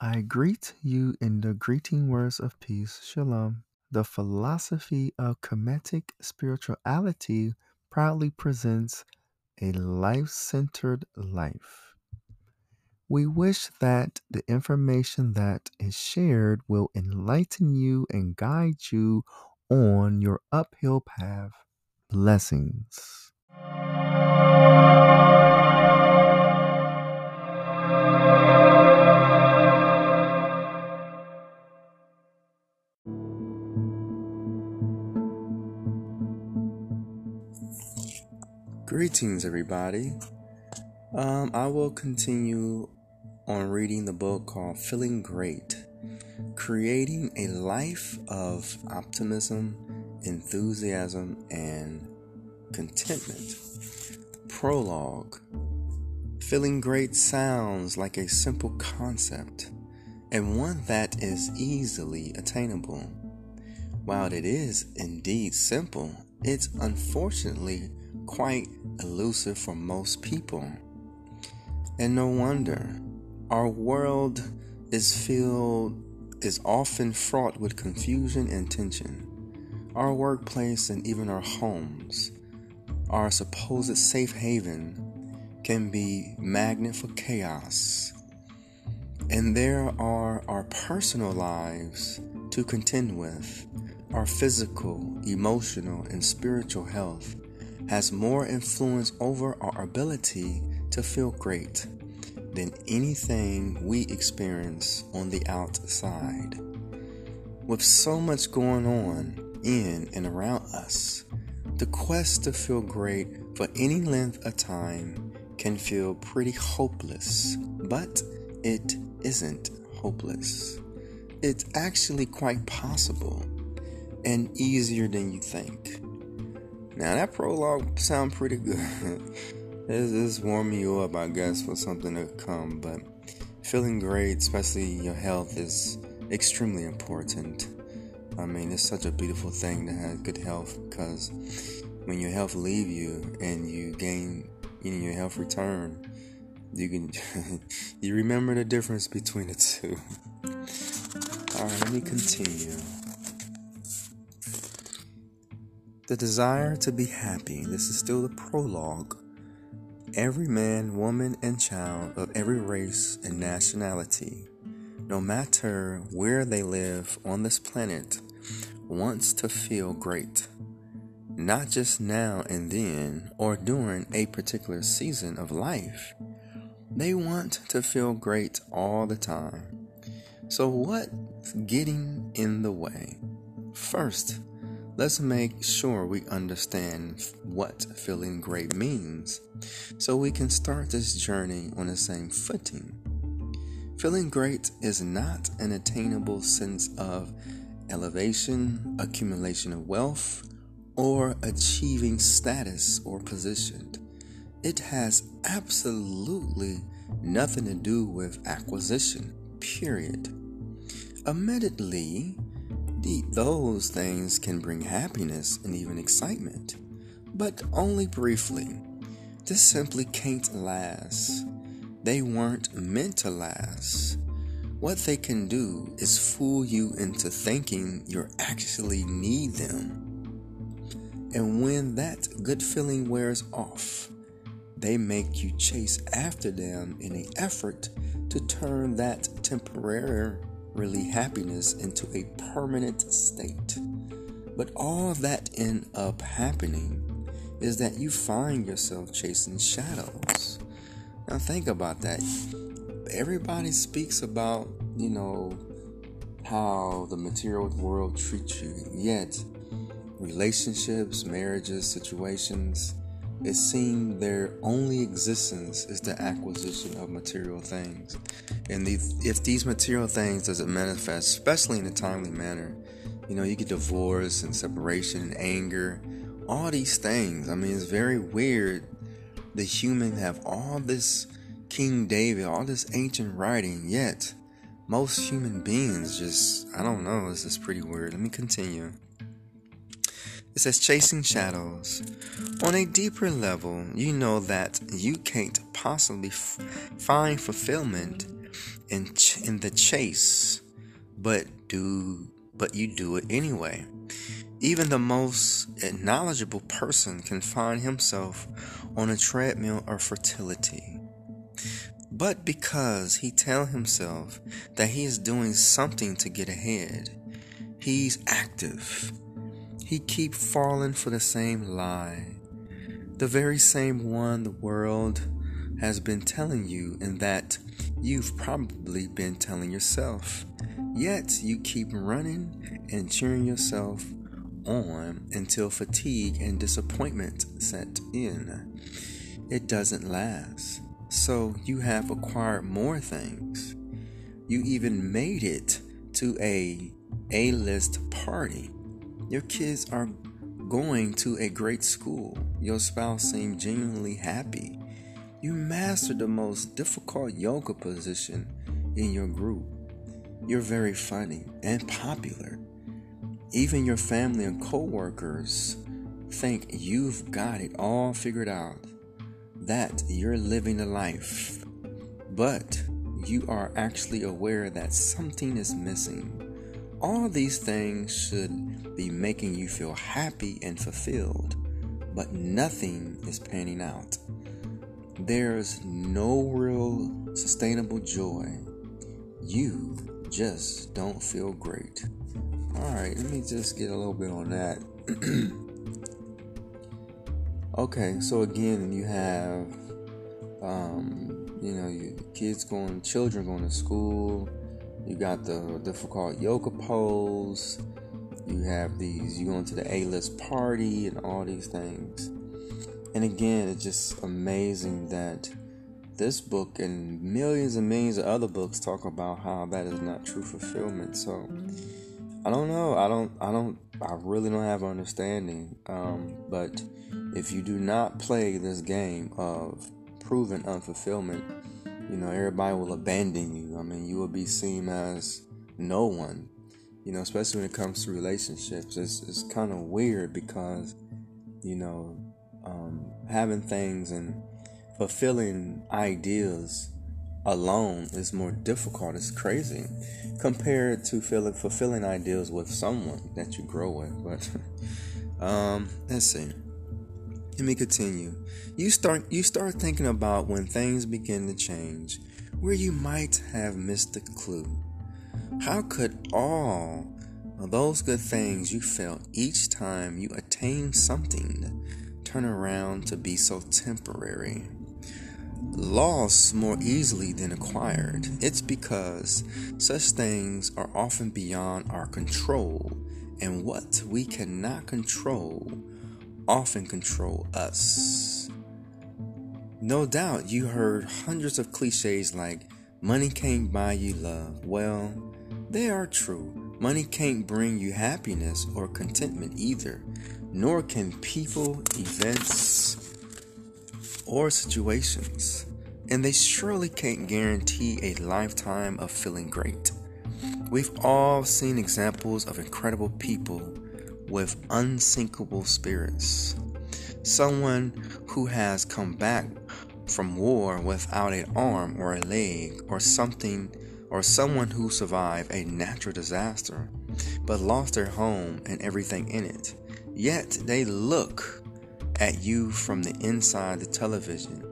I greet you in the greeting words of peace, Shalom. The philosophy of Kemetic spirituality proudly presents a life centered life. We wish that the information that is shared will enlighten you and guide you on your uphill path. Blessings. Greetings, everybody. Um, I will continue on reading the book called Feeling Great Creating a Life of Optimism, Enthusiasm, and Contentment. Prologue Feeling great sounds like a simple concept and one that is easily attainable. While it is indeed simple, it's unfortunately quite elusive for most people. And no wonder. Our world is filled is often fraught with confusion and tension. Our workplace and even our homes, our supposed safe haven, can be magnet for chaos. And there are our personal lives to contend with. Our physical, emotional, and spiritual health has more influence over our ability to feel great than anything we experience on the outside. With so much going on in and around us, the quest to feel great for any length of time can feel pretty hopeless, but it isn't hopeless. It's actually quite possible and easier than you think. Now that prologue sound pretty good. this is warming you up, I guess, for something to come. But feeling great, especially your health, is extremely important. I mean, it's such a beautiful thing to have good health because when your health leave you and you gain, you know, your health return, you can you remember the difference between the two. All right, let me continue. The desire to be happy. This is still the prologue Every man, woman, and child of every race and nationality, no matter where they live on this planet, wants to feel great. Not just now and then or during a particular season of life. They want to feel great all the time. So, what's getting in the way? First, Let's make sure we understand what feeling great means so we can start this journey on the same footing. Feeling great is not an attainable sense of elevation, accumulation of wealth, or achieving status or position. It has absolutely nothing to do with acquisition, period. Admittedly, those things can bring happiness and even excitement, but only briefly. This simply can't last. They weren't meant to last. What they can do is fool you into thinking you actually need them. And when that good feeling wears off, they make you chase after them in an effort to turn that temporary really happiness into a permanent state. But all that end up happening is that you find yourself chasing shadows. Now think about that. Everybody speaks about, you know, how the material world treats you. Yet relationships, marriages, situations, it seems their only existence is the acquisition of material things. And the, if these material things doesn't manifest, especially in a timely manner, you know, you get divorce and separation and anger, all these things. I mean, it's very weird. The human have all this King David, all this ancient writing, yet most human beings just, I don't know, this is pretty weird. Let me continue. It says chasing shadows. On a deeper level, you know that you can't possibly f- find fulfillment in ch- in the chase, but do but you do it anyway. Even the most knowledgeable person can find himself on a treadmill of fertility. But because he tell himself that he is doing something to get ahead, he's active. He keep falling for the same lie. The very same one the world has been telling you and that you've probably been telling yourself. Yet you keep running and cheering yourself on until fatigue and disappointment set in. It doesn't last. So you have acquired more things. You even made it to a A-list party. Your kids are going to a great school. Your spouse seems genuinely happy. You mastered the most difficult yoga position in your group. You're very funny and popular. Even your family and coworkers think you've got it all figured out, that you're living a life. But you are actually aware that something is missing. All these things should be making you feel happy and fulfilled, but nothing is panning out. There's no real sustainable joy. You just don't feel great. All right, let me just get a little bit on that. okay, so again, you have, um, you know, your kids going, children going to school. You got the difficult yoga pose. You have these, you going to the A list party and all these things. And again, it's just amazing that this book and millions and millions of other books talk about how that is not true fulfillment. So, I don't know. I don't. I don't. I really don't have understanding. Um, but if you do not play this game of proven unfulfillment, you know everybody will abandon you. I mean, you will be seen as no one. You know, especially when it comes to relationships, it's it's kind of weird because you know um, having things and fulfilling ideas alone is more difficult. It's crazy compared to feeling fulfilling ideals with someone that you grow with. But um, let's see. Let me continue. You start you start thinking about when things begin to change, where you might have missed the clue. How could all those good things you felt each time you attained something turn around to be so temporary? lost more easily than acquired. It's because such things are often beyond our control, and what we cannot control often control us. No doubt you heard hundreds of cliches like money can't buy you love. Well, they are true. Money can't bring you happiness or contentment either, nor can people, events, or situations, and they surely can't guarantee a lifetime of feeling great. We've all seen examples of incredible people with unsinkable spirits. Someone who has come back from war without an arm or a leg or something, or someone who survived a natural disaster but lost their home and everything in it. Yet they look at you from the inside the television,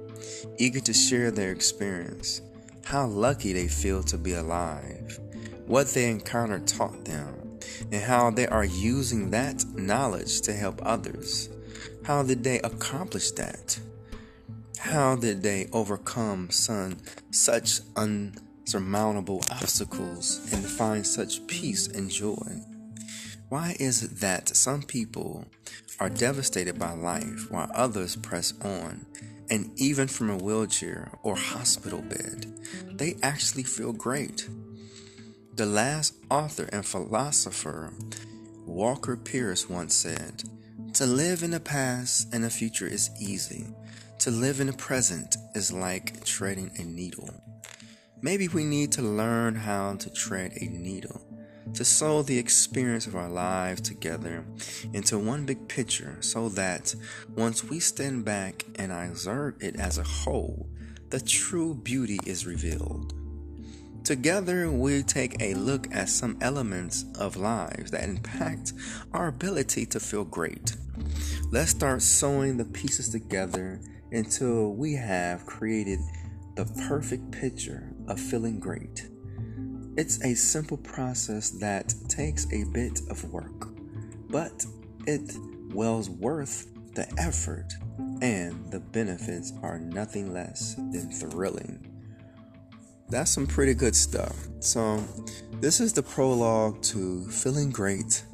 eager to share their experience, how lucky they feel to be alive, what they encountered taught them, and how they are using that knowledge to help others. How did they accomplish that? How did they overcome such unsurmountable obstacles and find such peace and joy? Why is it that some people are devastated by life while others press on, and even from a wheelchair or hospital bed, they actually feel great? The last author and philosopher, Walker Percy, once said, To live in the past and the future is easy. To live in the present is like treading a needle. Maybe we need to learn how to tread a needle to sew the experience of our lives together into one big picture so that once we stand back and observe it as a whole, the true beauty is revealed. Together, we take a look at some elements of lives that impact our ability to feel great. Let's start sewing the pieces together until we have created the perfect picture of feeling great. It's a simple process that takes a bit of work, but it wells worth the effort, and the benefits are nothing less than thrilling. That's some pretty good stuff. So, this is the prologue to Feeling Great,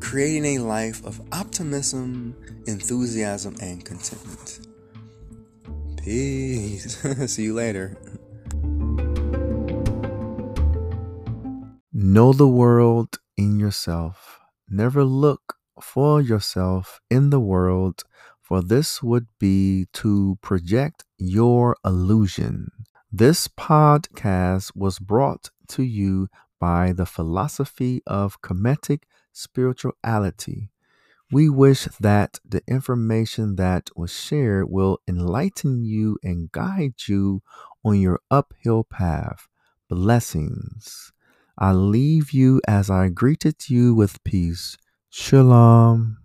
creating a life of optimism, enthusiasm, and contentment. Peace. See you later. Know the world in yourself. Never look for yourself in the world, for this would be to project your illusion. This podcast was brought to you by the philosophy of Kemetic spirituality. We wish that the information that was shared will enlighten you and guide you on your uphill path. Blessings. I leave you as I greeted you with peace. Shalom.